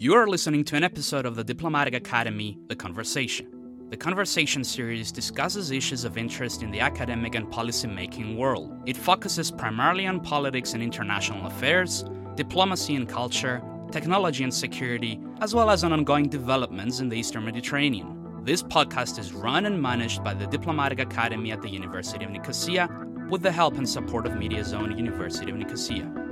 You are listening to an episode of the Diplomatic Academy, The Conversation. The Conversation series discusses issues of interest in the academic and policy-making world. It focuses primarily on politics and international affairs, diplomacy and culture, technology and security, as well as on ongoing developments in the Eastern Mediterranean. This podcast is run and managed by the Diplomatic Academy at the University of Nicosia with the help and support of Media Zone University of Nicosia.